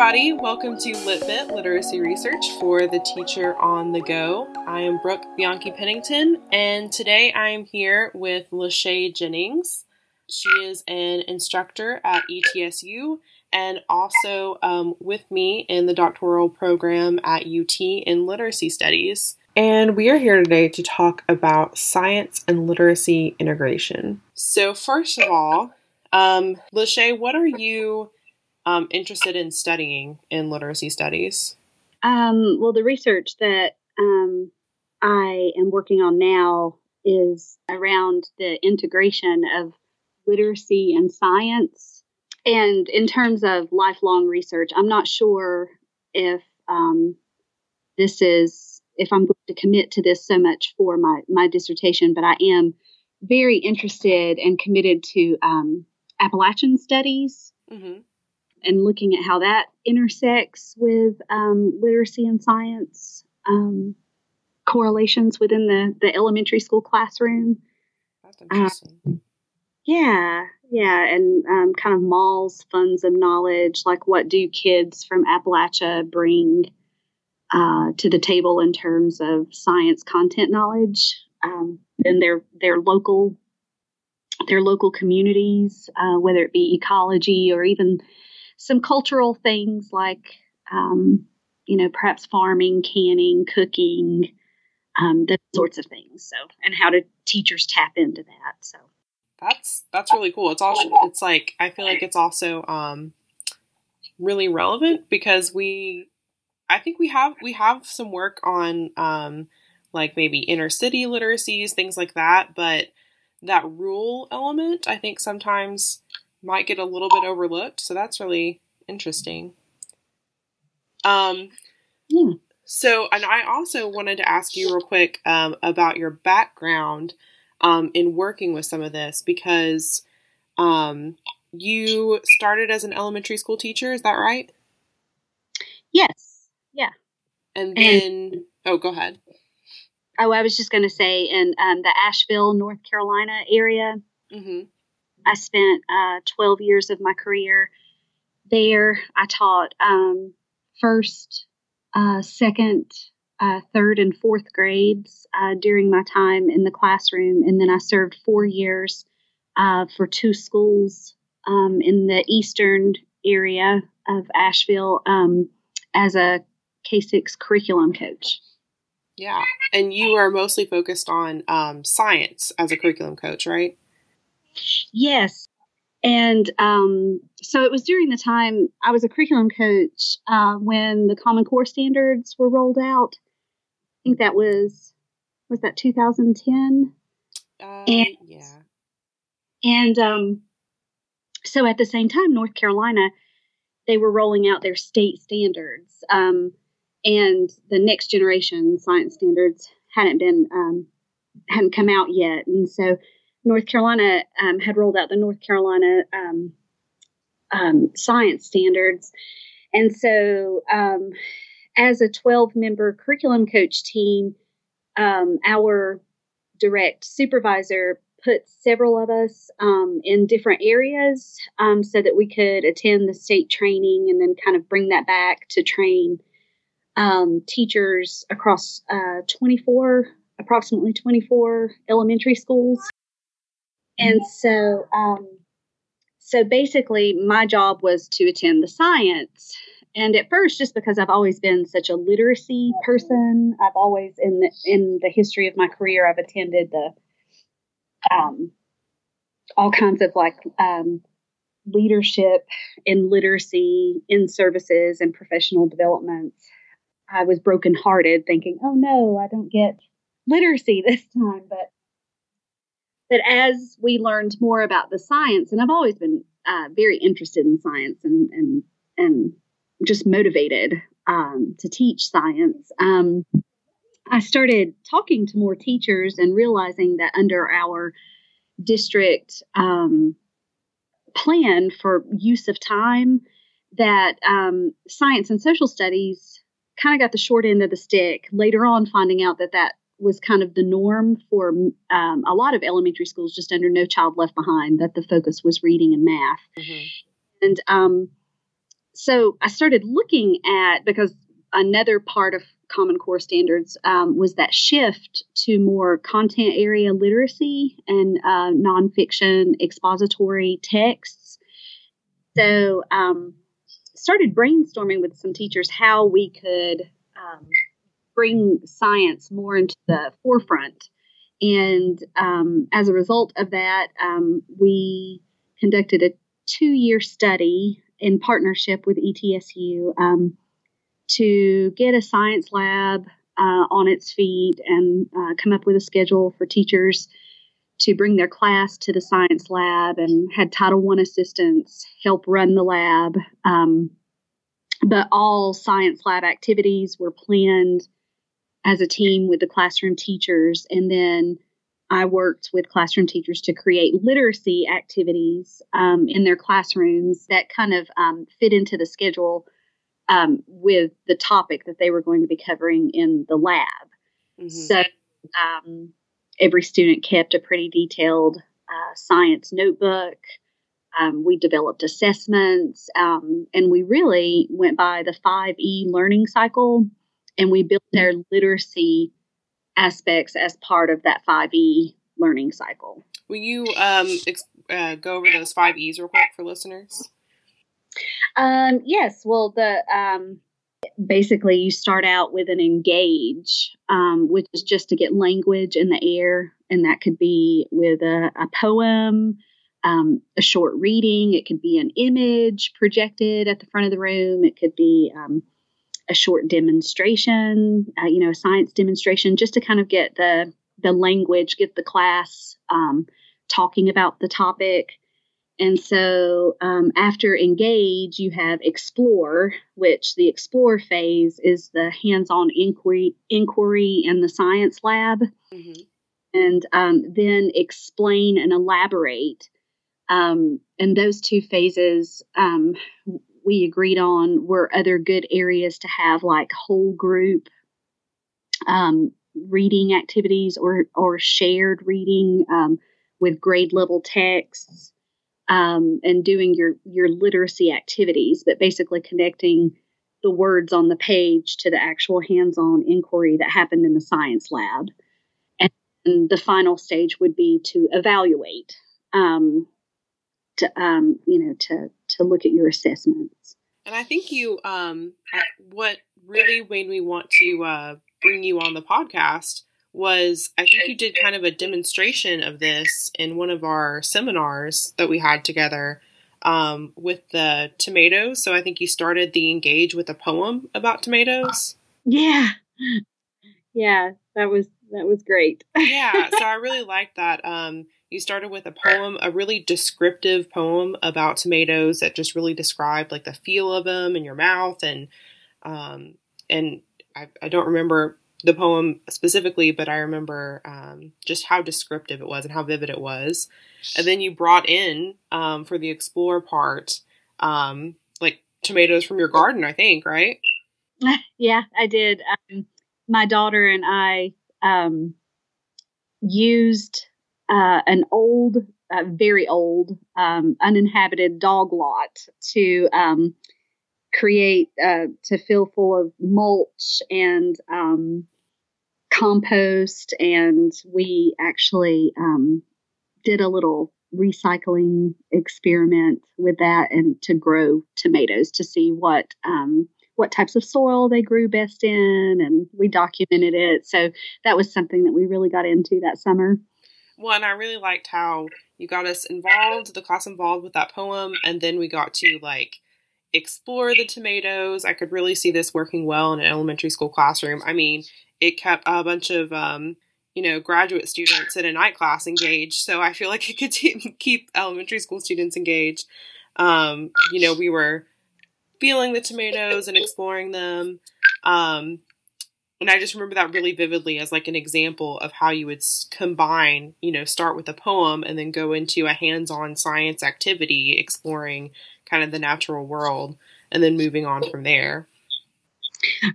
everybody. Welcome to LitBit Literacy Research for the Teacher on the Go. I am Brooke Bianchi Pennington, and today I am here with Lachey Jennings. She is an instructor at ETSU and also um, with me in the doctoral program at UT in literacy studies. And we are here today to talk about science and literacy integration. So, first of all, um, Lachey, what are you um, interested in studying in literacy studies? Um, well, the research that um, I am working on now is around the integration of literacy and science. And in terms of lifelong research, I'm not sure if um, this is if I'm going to commit to this so much for my my dissertation, but I am very interested and committed to um, Appalachian studies. Mm-hmm and looking at how that intersects with um, literacy and science um, correlations within the, the elementary school classroom. That's interesting. Uh, yeah, yeah, and um, kind of Moll's funds of knowledge, like what do kids from Appalachia bring uh, to the table in terms of science content knowledge, um, and their their local their local communities, uh, whether it be ecology or even some cultural things like, um, you know, perhaps farming, canning, cooking, um, those sorts of things. So, and how do teachers tap into that? So, that's that's really cool. It's also it's like I feel like it's also um, really relevant because we, I think we have we have some work on um, like maybe inner city literacies, things like that, but that rural element, I think sometimes might get a little bit overlooked. So that's really interesting. Um, yeah. So, and I also wanted to ask you real quick um, about your background um, in working with some of this because um, you started as an elementary school teacher. Is that right? Yes. Yeah. And then, and, oh, go ahead. Oh, I was just going to say in um, the Asheville, North Carolina area. Mm-hmm. I spent uh, 12 years of my career there. I taught um, first, uh, second, uh, third, and fourth grades uh, during my time in the classroom. And then I served four years uh, for two schools um, in the eastern area of Asheville um, as a K 6 curriculum coach. Yeah. And you are mostly focused on um, science as a curriculum coach, right? Yes. And um, so it was during the time I was a curriculum coach uh, when the Common Core standards were rolled out. I think that was was that 2010. Uh, and, yeah. And um, so at the same time, North Carolina, they were rolling out their state standards, um, and the next generation science standards hadn't been um, hadn't come out yet, and so North Carolina um, had rolled out the North Carolina um, um, science standards. And so, um, as a 12 member curriculum coach team, um, our direct supervisor put several of us um, in different areas so that we could attend the state training and then kind of bring that back to train teachers across uh, 24 approximately 24 elementary schools and so, um, so basically, my job was to attend the science. And at first, just because I've always been such a literacy person, I've always in the in the history of my career, I've attended the um, all kinds of like um, leadership in literacy in services and professional development. I was brokenhearted, thinking, "Oh no, I don't get literacy this time." But that as we learned more about the science, and I've always been uh, very interested in science and and and just motivated um, to teach science. Um, I started talking to more teachers and realizing that under our district um, plan for use of time, that um, science and social studies kind of got the short end of the stick. Later on, finding out that that was kind of the norm for um, a lot of elementary schools just under No Child Left Behind, that the focus was reading and math. Mm-hmm. And um, so I started looking at because another part of Common Core standards um, was that shift to more content area literacy and uh, nonfiction expository texts. So, um, started brainstorming with some teachers how we could um, bring science more into the forefront. And um, as a result of that, um, we conducted a two year study in partnership with ETSU um, to get a science lab uh, on its feet and uh, come up with a schedule for teachers to bring their class to the science lab and had Title I assistants help run the lab. Um, but all science lab activities were planned as a team with the classroom teachers. And then I worked with classroom teachers to create literacy activities um, in their classrooms that kind of um, fit into the schedule um, with the topic that they were going to be covering in the lab. Mm-hmm. So um, every student kept a pretty detailed uh, science notebook. Um, we developed assessments, um, and we really went by the 5E learning cycle, and we built their literacy aspects as part of that 5E learning cycle. Will you um, ex- uh, go over those five E's real quick for listeners? Um, yes. Well, the um, basically you start out with an engage, um, which is just to get language in the air, and that could be with a, a poem, um, a short reading. It could be an image projected at the front of the room. It could be um, a short demonstration, uh, you know, a science demonstration, just to kind of get the the language, get the class um, talking about the topic. And so um, after engage, you have explore, which the explore phase is the hands-on inquiry, inquiry in the science lab, mm-hmm. and um, then explain and elaborate. Um, and those two phases um, we agreed on were other good areas to have, like whole group um, reading activities or or shared reading um, with grade level texts um, and doing your your literacy activities, but basically connecting the words on the page to the actual hands-on inquiry that happened in the science lab. And, the final stage would be to evaluate, um, to um, you know, to to look at your assessments. And I think you, um, what really made me want to uh, bring you on the podcast was I think you did kind of a demonstration of this in one of our seminars that we had together um, with the tomatoes. So I think you started the engage with a poem about tomatoes. Yeah, yeah, that was that was great. yeah, so I really liked that. Um, you started with a poem, a really descriptive poem about tomatoes that just really described like the feel of them in your mouth and um, and I, I don't remember the poem specifically, but I remember um, just how descriptive it was and how vivid it was. And then you brought in um, for the explore part, um, like tomatoes from your garden, I think, right? Yeah, I did. Um, my daughter and I um, used uh, an old, uh, very old, um, uninhabited dog lot to create uh, to fill full of mulch and um, compost, and we actually um, did a little recycling experiment with that and to grow tomatoes to see what um, what types of soil they grew best in. And we documented it. So that was something that we really got into that summer and i really liked how you got us involved the class involved with that poem and then we got to like explore the tomatoes i could really see this working well in an elementary school classroom i mean it kept a bunch of um, you know graduate students in a night class engaged. So I feel like it could t- keep elementary school students engaged. Um, you know, we were feeling the tomatoes and exploring them. Um, and I just remember that really vividly as like an example of how you would combine, you know, start with a poem and then go into a hands-on science activity exploring kind of the natural world and then moving on from there.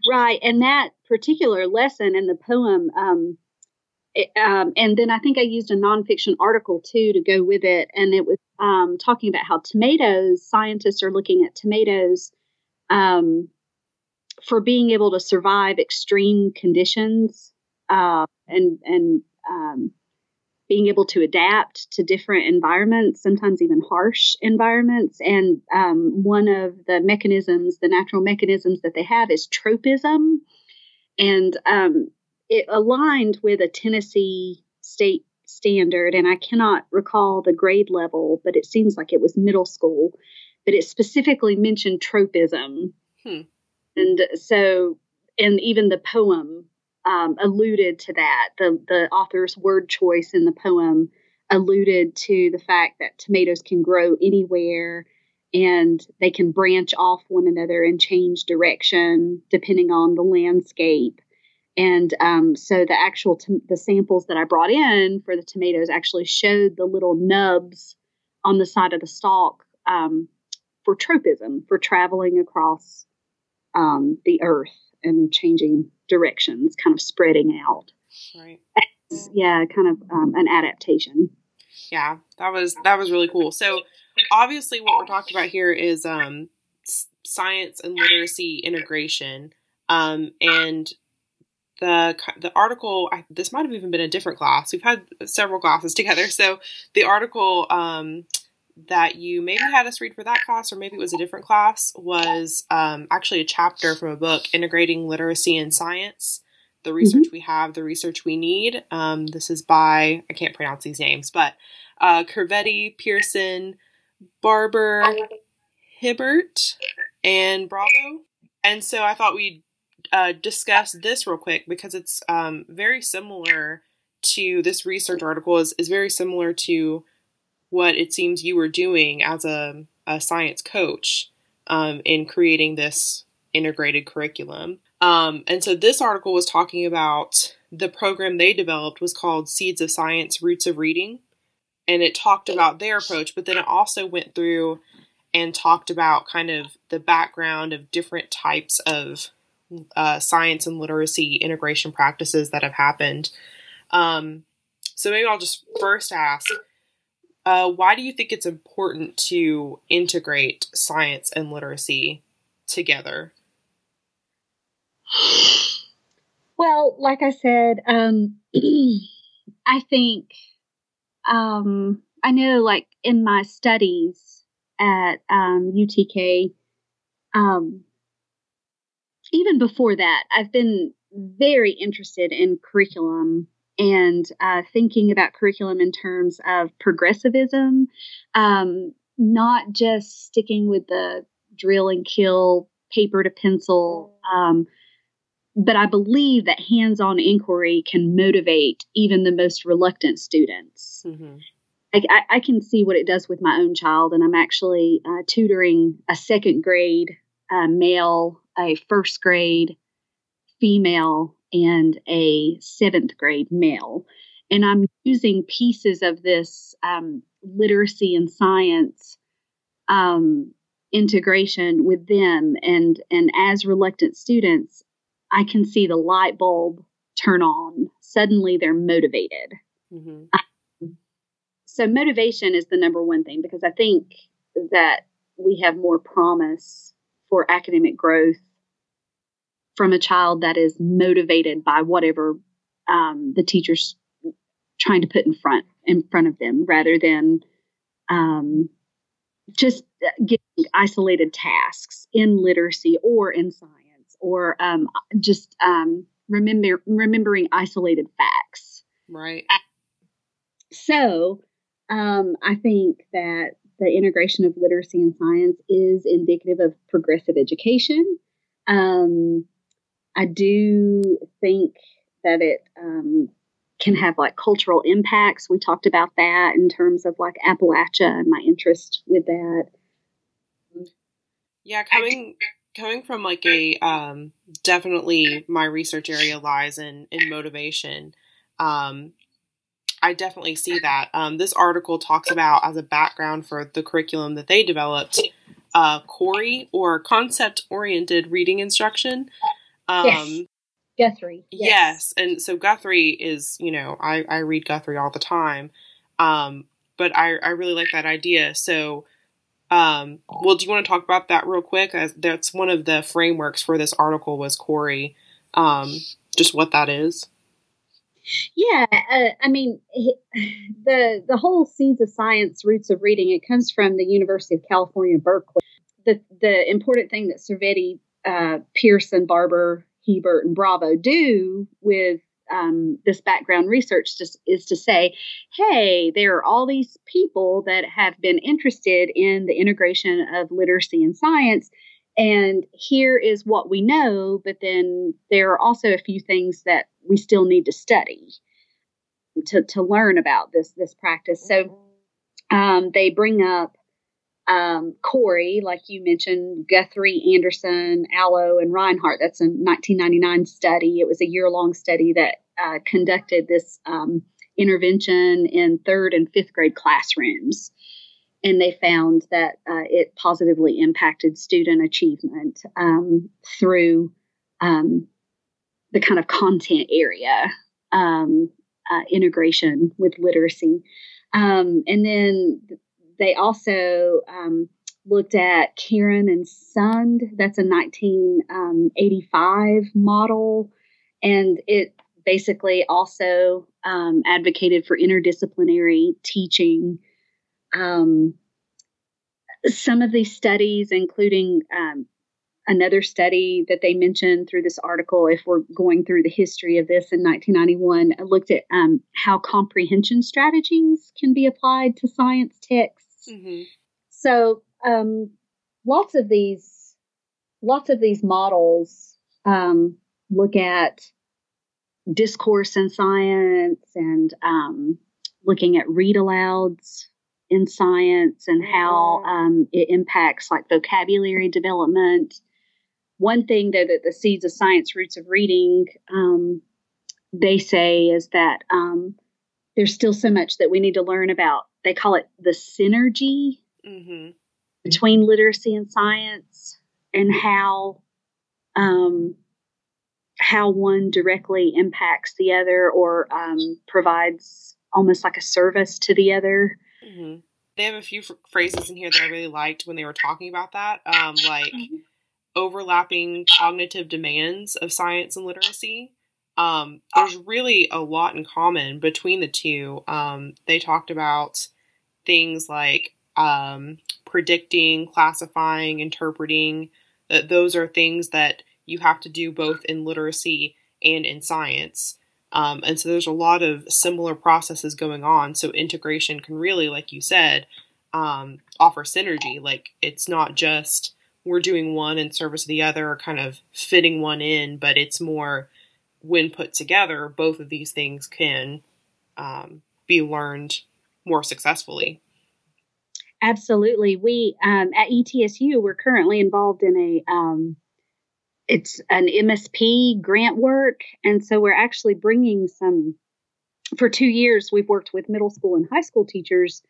Right. And that particular lesson in the poem, um, um, and then I think I used a nonfiction article too to go with it. And it was um, talking about how tomatoes, scientists are looking at tomatoes um, for being able to survive extreme conditions uh, and and um, being able to adapt to different environments, sometimes even harsh environments. And um, one of the mechanisms, the natural mechanisms that they have, is tropism, and um, it aligned with a Tennessee state standard. And I cannot recall the grade level, but it seems like it was middle school. But it specifically mentioned tropism. Hmm. And so, and even the poem um, alluded to that. The the author's word choice in the poem alluded to the fact that tomatoes can grow anywhere and they can branch off one another and change direction depending on the landscape. And um, so the actual the samples that I brought in for the tomatoes actually showed the little nubs on the side of the stalk um, for tropism for traveling across um, the earth and changing directions, kind of spreading out. Right. yeah, kind of um, an adaptation. Yeah, that was that was really cool. So obviously, what we're talking about here is um, science and literacy integration, um, and the the article. I, this might have even been a different class. We've had several classes together, so the article um, that you maybe had us read for that class, or maybe it was a different class, was um, actually a chapter from a book, Integrating Literacy and Science The Research mm-hmm. We Have, the Research We Need. Um, this is by, I can't pronounce these names, but uh, Cervetti, Pearson, Barber, Hiebert, and Bravo. And so I thought we'd uh, discuss this real quick because it's um, very similar to this research article is, is very similar to what it seems you were doing as a, a science coach um, in creating this integrated curriculum. Um, and so this article was talking about the program they developed was called Seeds of Science, Roots of Reading. And it talked about their approach, but then it also went through and talked about kind of the background of different types of uh, science and literacy integration practices that have happened. Um, so maybe I'll just first ask uh, why do you think it's important to integrate science and literacy together? Well, like I said, um, I think um, I know, like in my studies at um, UTK, um, even before that, I've been very interested in curriculum and uh, thinking about curriculum in terms of progressivism, um, not just sticking with the drill and kill, paper to pencil. Um, but I believe that hands on inquiry can motivate even the most reluctant students. Mm-hmm. I, I, can see what it does with my own child, and I'm actually uh, tutoring a second grade uh, male, a first grade female, and a seventh grade male. And I'm using pieces of this um, literacy and science um, integration with them. And, and as reluctant students, I can see the light bulb turn on. Suddenly they're motivated. Mm-hmm. Um, so, motivation is the number one thing because I think that we have more promise for academic growth from a child that is motivated by whatever um, the teacher's trying to put in front in front of them, rather than um, just getting isolated tasks in literacy or in science, or um, just um, remember remembering isolated facts. Right. So, um, I think that the integration of literacy and science is indicative of progressive education. Um, I do think that it um, can have like cultural impacts. We talked about that in terms of like Appalachia and my interest with that. Yeah, coming coming from like a um, definitely my research area lies in in motivation. Um, I definitely see that. Um, this article talks about as a background for the curriculum that they developed, uh, CORI or concept oriented reading instruction. Um, yes. Guthrie. Yes. yes. And so Guthrie is, you know, I, I read Guthrie all the time. Um, but I, I really like that idea. So Um, well, do you want to talk about that real quick? As that's one of the frameworks for this article was CORI. Um, just what that is. Yeah, uh, I mean, the the whole seeds of science, roots of reading, it comes from the University of California, Berkeley. The the important thing that Cervetti, uh, Pearson, Barber, Hiebert, and Bravo do with um, this background research just is to say, hey, there are all these people that have been interested in the integration of literacy and science. And here is what we know, but then there are also a few things that we still need to study to, to learn about this this practice. So um, they bring up um, CORI, like you mentioned, Guthrie, Anderson, Alao, and Rinehart. That's a 1999 study. It was a year long study that uh, conducted this um, intervention in third and fifth grade classrooms. And they found that uh, it positively impacted student achievement um, through um, the kind of content area um, uh, integration with literacy. Um, and then they also um, looked at Carin and Sund. That's a 1985 model, and it basically also um, advocated for interdisciplinary teaching. Um, some of these studies, including um, another study that they mentioned through this article, if we're going through the history of this in 1991, looked at um, how comprehension strategies can be applied to science texts Mm-hmm. So um, lots of these, lots of these models um, look at discourse in science and um, looking at read alouds in science and how mm-hmm. um, it impacts like vocabulary development. One thing though that the seeds of science roots of reading um, they say is that um, there's still so much that we need to learn about they call it the synergy mm-hmm. between literacy and science and how um, how one directly impacts the other or um, provides almost like a service to the other. Mm-hmm. They have a few f- phrases in here that I really liked when they were talking about that, um, like mm-hmm. overlapping cognitive demands of science and literacy. Um, there's really a lot in common between the two. Um, they talked about things like um, predicting, classifying, interpreting. That those are things that you have to do both in literacy and in science. Um, and so there's a lot of similar processes going on. So integration can really, like you said, um, offer synergy. Like it's not just we're doing one in service of the other or kind of fitting one in, but it's more when put together, both of these things can um, be learned more successfully. Absolutely. We um, at ETSU we're currently involved in a um, it's an MSP grant work, and so we're actually bringing some. For two years, we've worked with middle school and high school teachers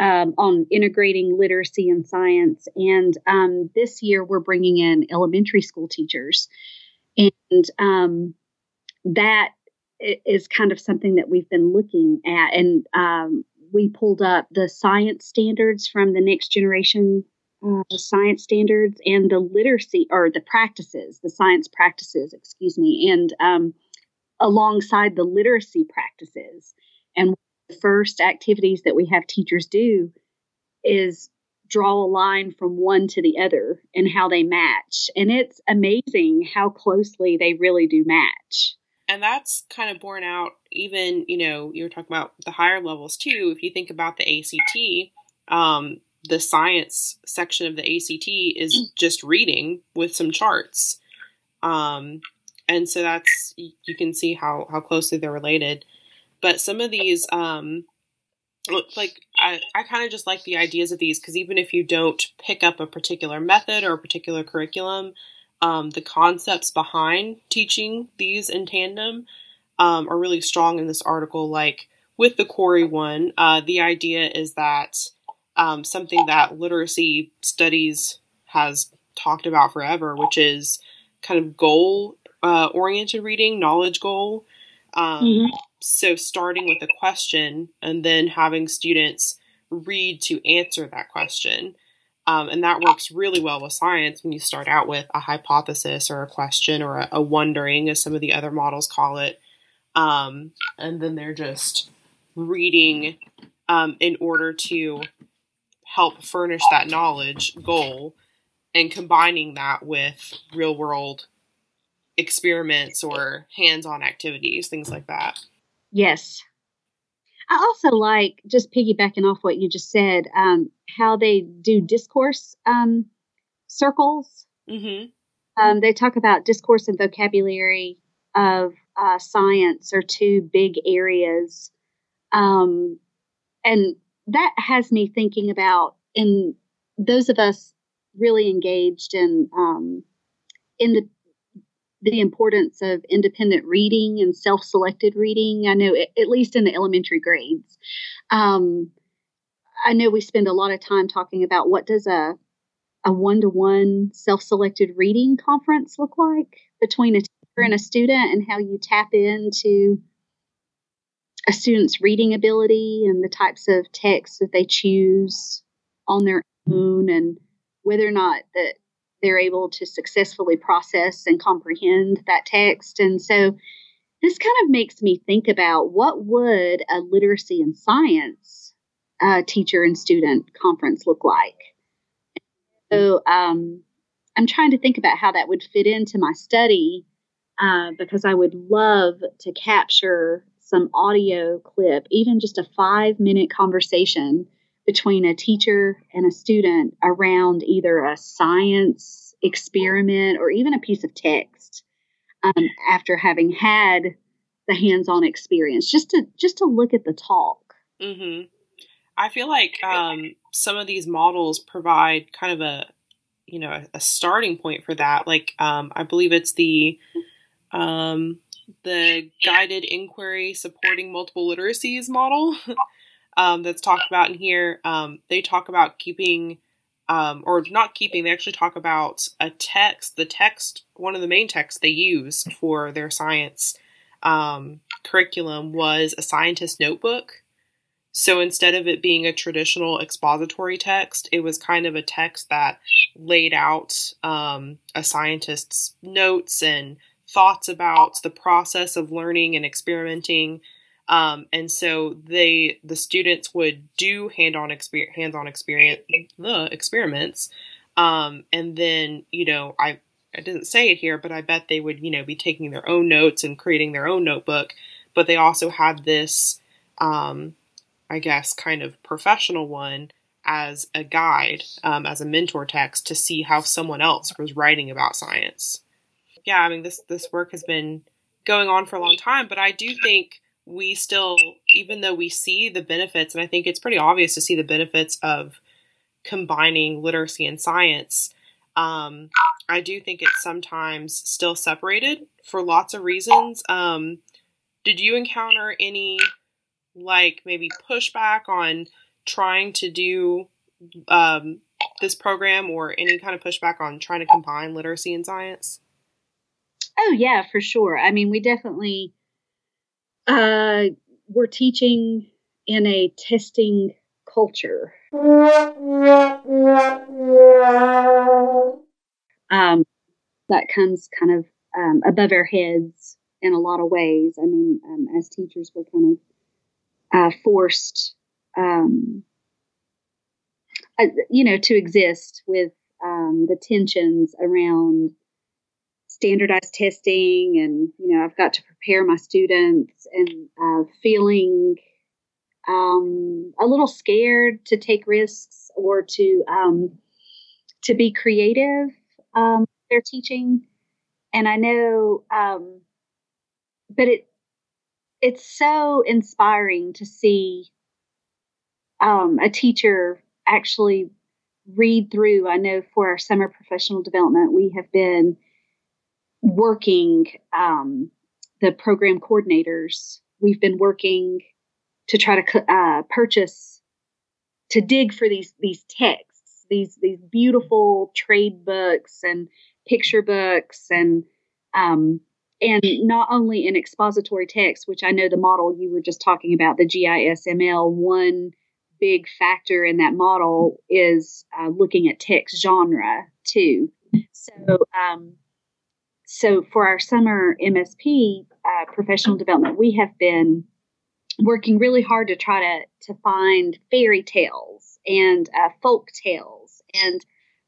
um, on integrating literacy and science, and um, this year we're bringing in elementary school teachers, and um, that is kind of something that we've been looking at and um, we pulled up the science standards from the next generation uh, science standards and the literacy or the practices, the science practices, excuse me, and um, alongside the literacy practices. And the first activities that we have teachers do is draw a line from one to the other and how they match. And it's amazing how closely they really do match and that's kind of borne out even you know you were talking about the higher levels too if you think about the act um, the science section of the act is just reading with some charts. Um, and so that's you can see how how closely they're related. But some of these um, like i, I kind of just like the ideas of these because even if you don't pick up a particular method or a particular curriculum um, the concepts behind teaching these in tandem um, are really strong in this article. Like with the CORI one, uh, the idea is that um, something that literacy studies has talked about forever, which is kind of goal uh, oriented reading, knowledge goal. Um, mm-hmm. So starting with a question and then having students read to answer that question. Um, and that works really well with science when you start out with a hypothesis or a question or a, a wondering, as some of the other models call it. Um, and then they're just reading um, in order to help furnish that knowledge goal and combining that with real world experiments or hands on activities, things like that. Yes. I also like just piggybacking off what you just said, um, how they do discourse um, circles. Mm-hmm. Um, they talk about discourse and vocabulary of uh, science are two big areas. Um, and that has me thinking about in those of us really engaged in um, in the the importance of independent reading and self-selected reading. I know, at least in the elementary grades, um, I know we spend a lot of time talking about what does a a one-to-one self-selected reading conference look like between a teacher and a student, and how you tap into a student's reading ability and the types of texts that they choose on their own, and whether or not that they're able to successfully process and comprehend that text. And so this kind of makes me think about what would a literacy and science uh, teacher and student conference look like. So um, I'm trying to think about how that would fit into my study uh, because I would love to capture some audio clip, even just a five minute conversation between a teacher and a student around either a science experiment or even a piece of text um, after having had the hands-on experience just to just to look at the talk. Mm-hmm. i feel like um, some of these models provide kind of a you know a, a starting point for that. Like um, i believe it's the um, the guided inquiry supporting multiple literacies model um, that's talked about in here. Um, they talk about keeping, um, or not keeping, they actually talk about a text. The text, one of the main texts they use for their science um, curriculum was a scientist notebook. So instead of it being a traditional expository text, it was kind of a text that laid out um, a scientist's notes and thoughts about the process of learning and experimenting um, and so they the students would do hand-on experience hands-on experience the experiments. Um, and then, you know, I I didn't say it here, but I bet they would, you know, be taking their own notes and creating their own notebook. But they also had this, um, I guess, kind of professional one as a guide, um, as a mentor text to see how someone else was writing about science. Yeah, I mean, this this work has been going on for a long time, but I do think we still, even though we see the benefits, and I think it's pretty obvious to see the benefits of combining literacy and science, um, I do think it's sometimes still separated for lots of reasons. Um, did you encounter any, like, maybe pushback on trying to do um, this program or any kind of pushback on trying to combine literacy and science? Oh, yeah, for sure. I mean, we definitely uh, we're teaching in a testing culture. Um, that comes kind of um, above our heads in a lot of ways. I mean, um, as teachers, we're kind of uh, forced, um, uh, you know, to exist with um, the tensions around standardized testing and you know i've got to prepare my students and uh, feeling um, a little scared to take risks or to um, to be creative um, they're teaching. And i know um, but it it's so inspiring to see um, a teacher actually read through. I know for our summer professional development we have been working um, the program coordinators we've been working to try to uh, purchase to dig for these these texts these these beautiful trade books and picture books and um, and not only in expository text which i know the model you were just talking about the GIsML one big factor in that model is uh, looking at text genre too. So, um, so for our summer MSP uh, professional development, we have been working really hard to try to to find fairy tales and uh, folk tales and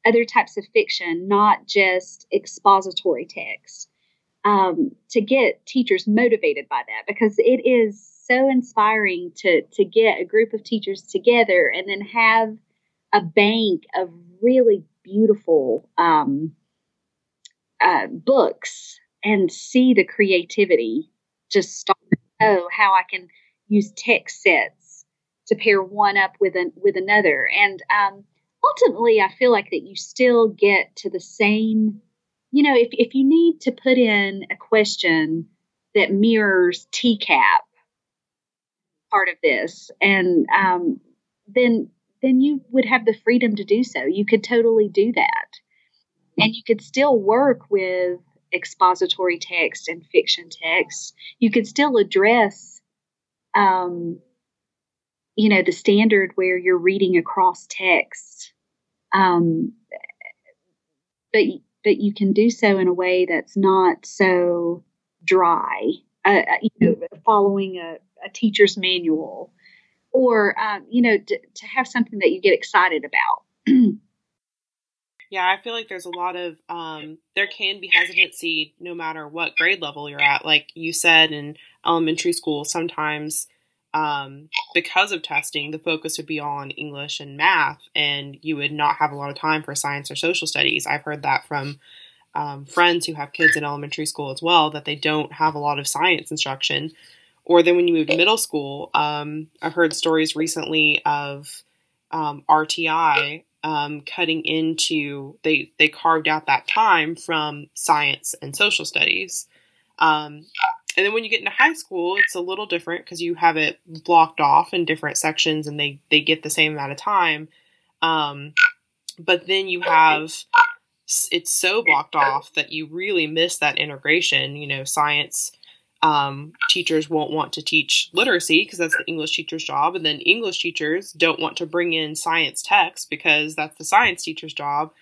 other types of fiction, not just expository text, um, to get teachers motivated by that because it is so inspiring to to get a group of teachers together and then have a bank of really beautiful um, uh, books and see the creativity just start. Oh, how I can use text sets to pair one up with an with another, and um, ultimately, I feel like that you still get to the same. You know, if if you need to put in a question that mirrors TCAP part of this, and um, then then you would have the freedom to do so. You could totally do that, and you could still work with expository text and fiction text. You could still address um, you know, the standard where you're reading across text. Um, but but you can do so in a way that's not so dry. Uh, uh you know, following a, a teacher's manual, or um, you know, to, to have something that you get excited about. Yeah, I feel like there's a lot of um, there can be hesitancy no matter what grade level you're at. Like you said in elementary school, sometimes um, because of testing, the focus would be on English and math, and you would not have a lot of time for science or social studies. I've heard that from um, friends who have kids in elementary school as well that they don't have a lot of science instruction. Or then when you move to middle school, um, I've heard stories recently of um, RTI um, cutting into they they carved out that time from science and social studies. Um, and then when you get into high school, it's a little different because you have it blocked off in different sections, and they they get the same amount of time. Um, but then you have it's so blocked off that you really miss that integration. You know, science um, teachers won't want to teach literacy because that's the English teacher's job, and then English teachers don't want to bring in science text because that's the science teacher's job.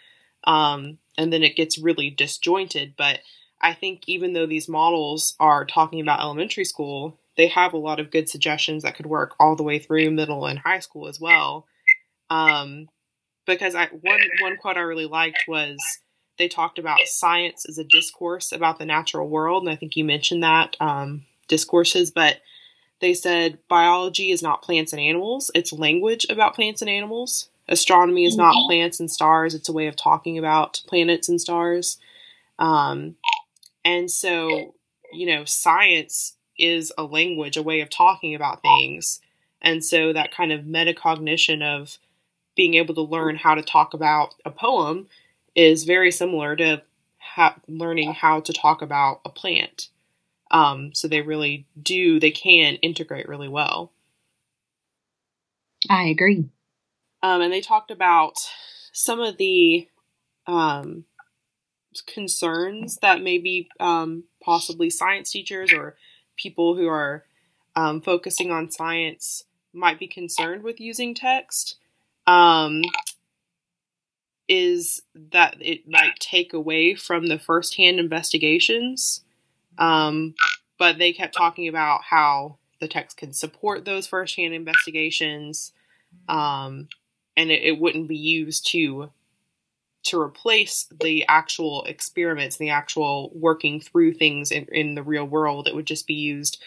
Um, and then it gets really disjointed. But I think even though these models are talking about elementary school, they have a lot of good suggestions that could work all the way through middle and high school as well. Um, because I one one quote I really liked was they talked about science as a discourse about the natural world, and I think you mentioned that um, discourses, but they said biology is not plants and animals; it's language about plants and animals. Astronomy is not mm-hmm. plants and stars; it's a way of talking about planets and stars. Um, and so, you know, science is a language, a way of talking about things. And so that kind of metacognition of being able to learn how to talk about a poem is very similar to ha- learning how to talk about a plant. Um, so they really do, they can integrate really well. I agree. Um, and they talked about some of the um, concerns that maybe um, possibly science teachers or people who are um, focusing on science might be concerned with using text um, is that it might take away from the firsthand investigations. Um, but they kept talking about how the text can support those firsthand investigations, um, and it, it wouldn't be used to to replace the actual experiments the actual working through things in, in the real world. It would just be used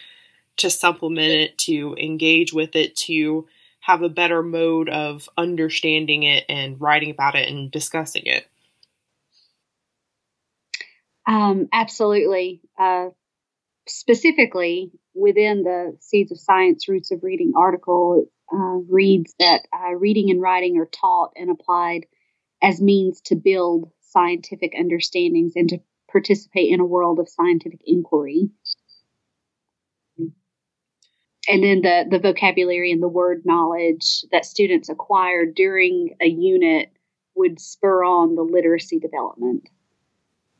to supplement it, to engage with it, to have a better mode of understanding it and writing about it and discussing it. Um, absolutely. Uh, specifically, within the Seeds of Science Roots of Reading article, uh, reads that uh, reading and writing are taught and applied as means to build scientific understandings and to participate in a world of scientific inquiry. And then the, the vocabulary and the word knowledge that students acquire during a unit would spur on the literacy development.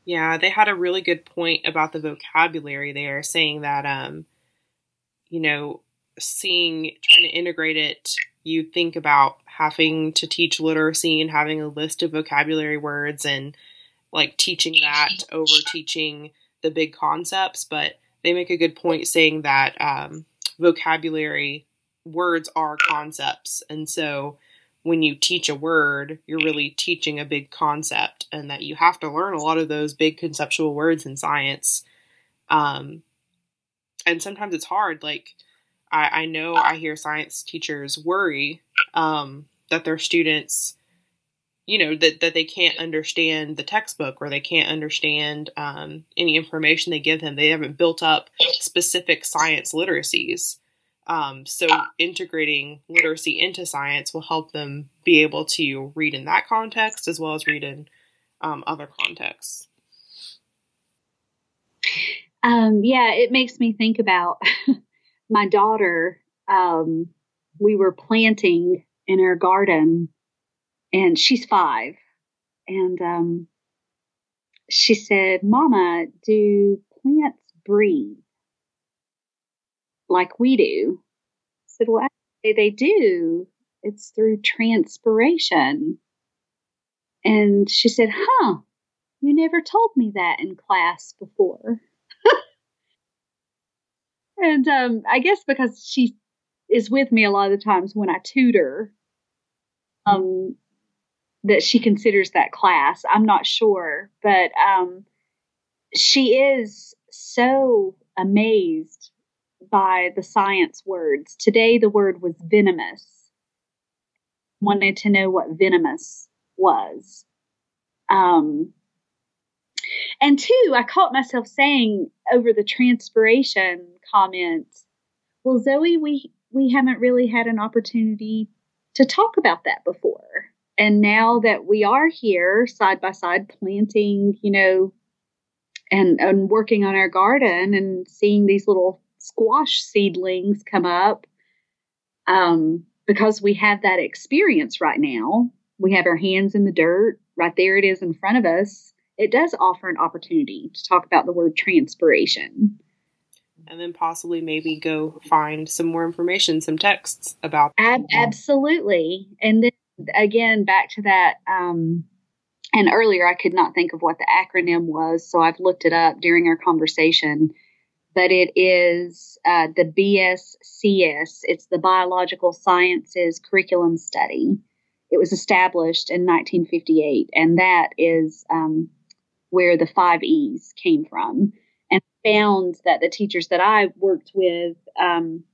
Yeah, they had a really good point about the vocabulary there, saying that, um, you know, seeing, trying to integrate it you think about having to teach literacy and having a list of vocabulary words and like teaching that over teaching the big concepts, but they make a good point saying that um, vocabulary words are concepts. And so when you teach a word, you're really teaching a big concept, and that you have to learn a lot of those big conceptual words in science. Um, and sometimes it's hard. Like, I, I know I hear science teachers worry um, that their students you know that, that they can't understand the textbook or they can't understand um, any information they give them. They haven't built up specific science literacies. Um, so integrating literacy into science will help them be able to read in that context as well as read in um, other contexts. Um, yeah it makes me think about my daughter. Um, we were planting in our garden and she's five. And um, she said, Mama, do plants breathe like we do? I said, Well, actually, they do. It's through transpiration. And she said, Huh, you never told me that in class before. and um, I guess because she is with me a lot of the times when I tutor, um, that she considers that class. I'm not sure, but um, she is so amazed by the science words. Today, the word was venomous. Wanted to know what venomous was. Um, and two, I caught myself saying over the transpiration comment, well, Zoe, we, we haven't really had an opportunity to talk about that before and now that we are here side by side planting you know and and working on our garden and seeing these little squash seedlings come up um, because we have that experience right now we have our hands in the dirt right there it is in front of us it does offer an opportunity to talk about the word transpiration. And then possibly maybe go find some more information some texts about Ab- absolutely. And then again, back to that. Um, and earlier, I could not think of what the acronym was, so I've looked it up during our conversation. But it is uh, the BSCS. It's the Biological Sciences Curriculum Study. It was established in 1958, and that is um, where the five E's came from. And found that the teachers that I worked with um,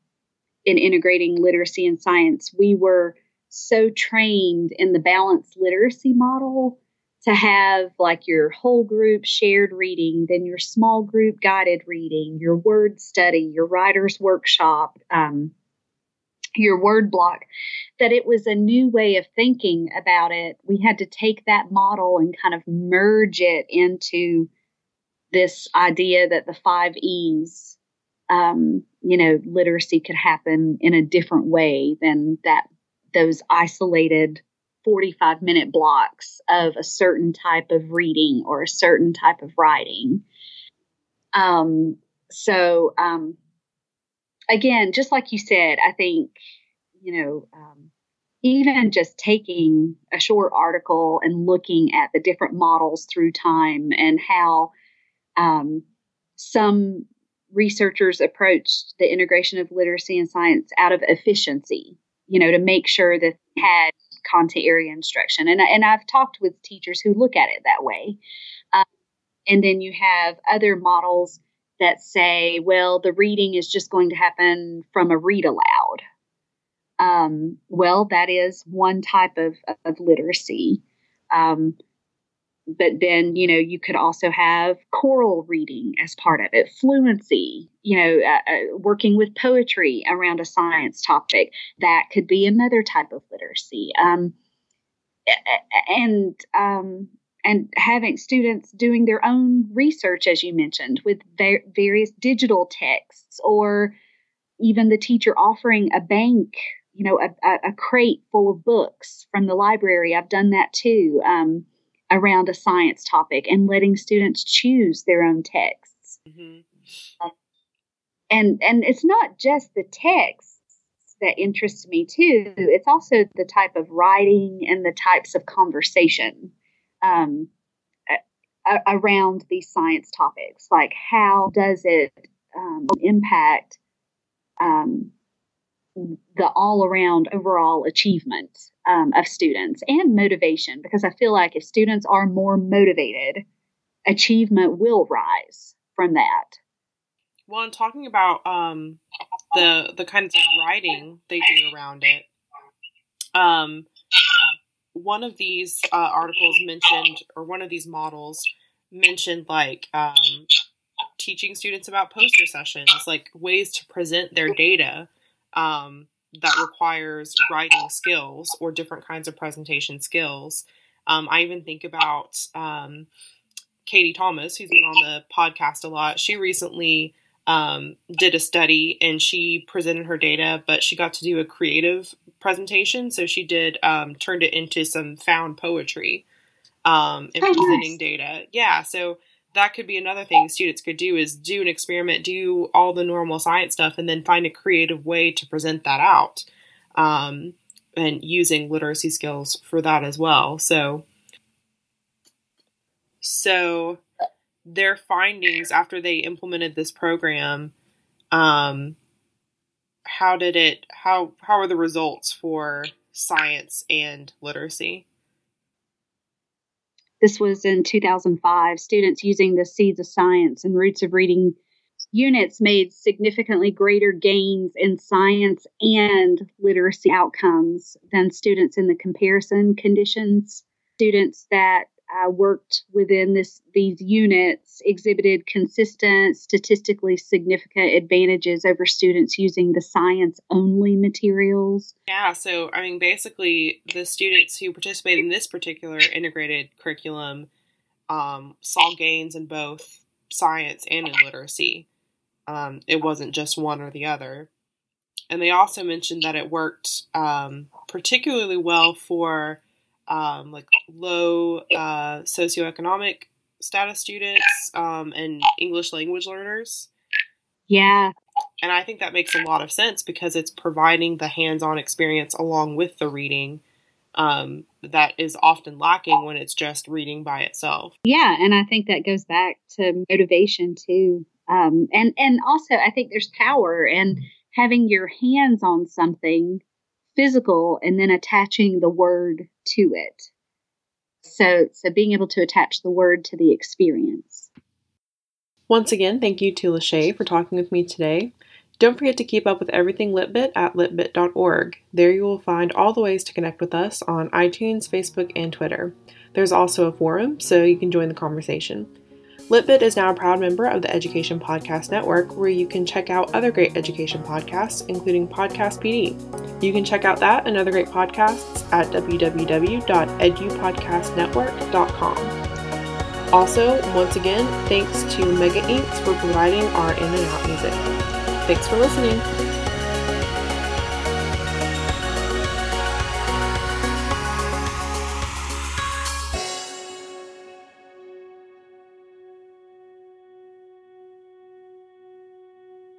in integrating literacy and science, we were so trained in the balanced literacy model to have like your whole group shared reading, then your small group guided reading, your word study, your writer's workshop, um, your word block, that it was a new way of thinking about it. We had to take that model and kind of merge it into this idea that the five E's, um, you know, literacy could happen in a different way than that those isolated 45 minute blocks of a certain type of reading or a certain type of writing. Um, so, um, again, just like you said, I think, you know, um, even just taking a short article and looking at the different models through time and how um, some researchers approached the integration of literacy and science out of efficiency you know, to make sure that they had content area instruction. And, and I've talked with teachers who look at it that way. Um, and then you have other models that say, well, the reading is just going to happen from a read aloud. Um, well, that is one type of, of literacy. Um, but then you know you could also have choral reading as part of it fluency you know uh, uh, working with poetry around a science topic. That could be another type of literacy. Um, and um, and having students doing their own research as you mentioned with ver- various digital texts or even the teacher offering a bank you know a, a, crate full of books from the library. I've done that too. Um, around a science topic and letting students choose their own texts. Mm-hmm. and and it's not just the texts that interests me too. It's also the type of writing and the types of conversation um, a- around these science topics. Like, how does it um, impact um, the all around overall achievement um, of students and motivation? Because I feel like if students are more motivated, achievement will rise from that. Well, and talking about um, the the kinds of writing they do around it, um, one of these uh, articles mentioned, or one of these models mentioned, like um, teaching students about poster sessions, like ways to present their data um, that requires writing skills or different kinds of presentation skills. Um, I even think about um, Katie Thomas, who's been on the podcast a lot. She recently um, did a study and she presented her data, but she got to do a creative presentation. So she did um, turned it into some found poetry um, and oh, presenting nice. data. Yeah, so that could be another thing students could do is do an experiment, do all the normal science stuff, and then find a creative way to present that out, um, and using literacy skills for that as well. So, so their findings after they implemented this program, um, how did it? How how are the results for science and literacy? This was in 2005. Students using the Seeds of Science and Roots of Reading units made significantly greater gains in science and literacy outcomes than students in the comparison conditions. Students that uh, worked within this these units exhibited consistent statistically significant advantages over students using the science only materials. Yeah so i mean basically the students who participated in this particular integrated curriculum um, saw gains in both science and in literacy. Um, it wasn't just one or the other. And they also mentioned that it worked um, particularly well for um, like low uh, socioeconomic status students um, and English language learners. Yeah. And I think that makes a lot of sense because it's providing the hands on experience along with the reading um, that is often lacking when it's just reading by itself. Yeah. And I think that goes back to motivation too. Um, and, and also, I think there's power in having your hands on something physical and then attaching the word to it. So, so being able to attach the word to the experience. Once again, thank you to Lachey for talking with me today. Don't forget to keep up with everything Litbit at litbit.org. There you will find all the ways to connect with us on iTunes, Facebook, and Twitter. There's also a forum, so you can join the conversation. Litbit is now a proud member of the Education Podcast Network, where you can check out other great education podcasts, including Podcast PD. You can check out that and other great podcasts at www.edupodcastnetwork.com. Also, once again, thanks to Mega Inks for providing our in and out music. Thanks for listening.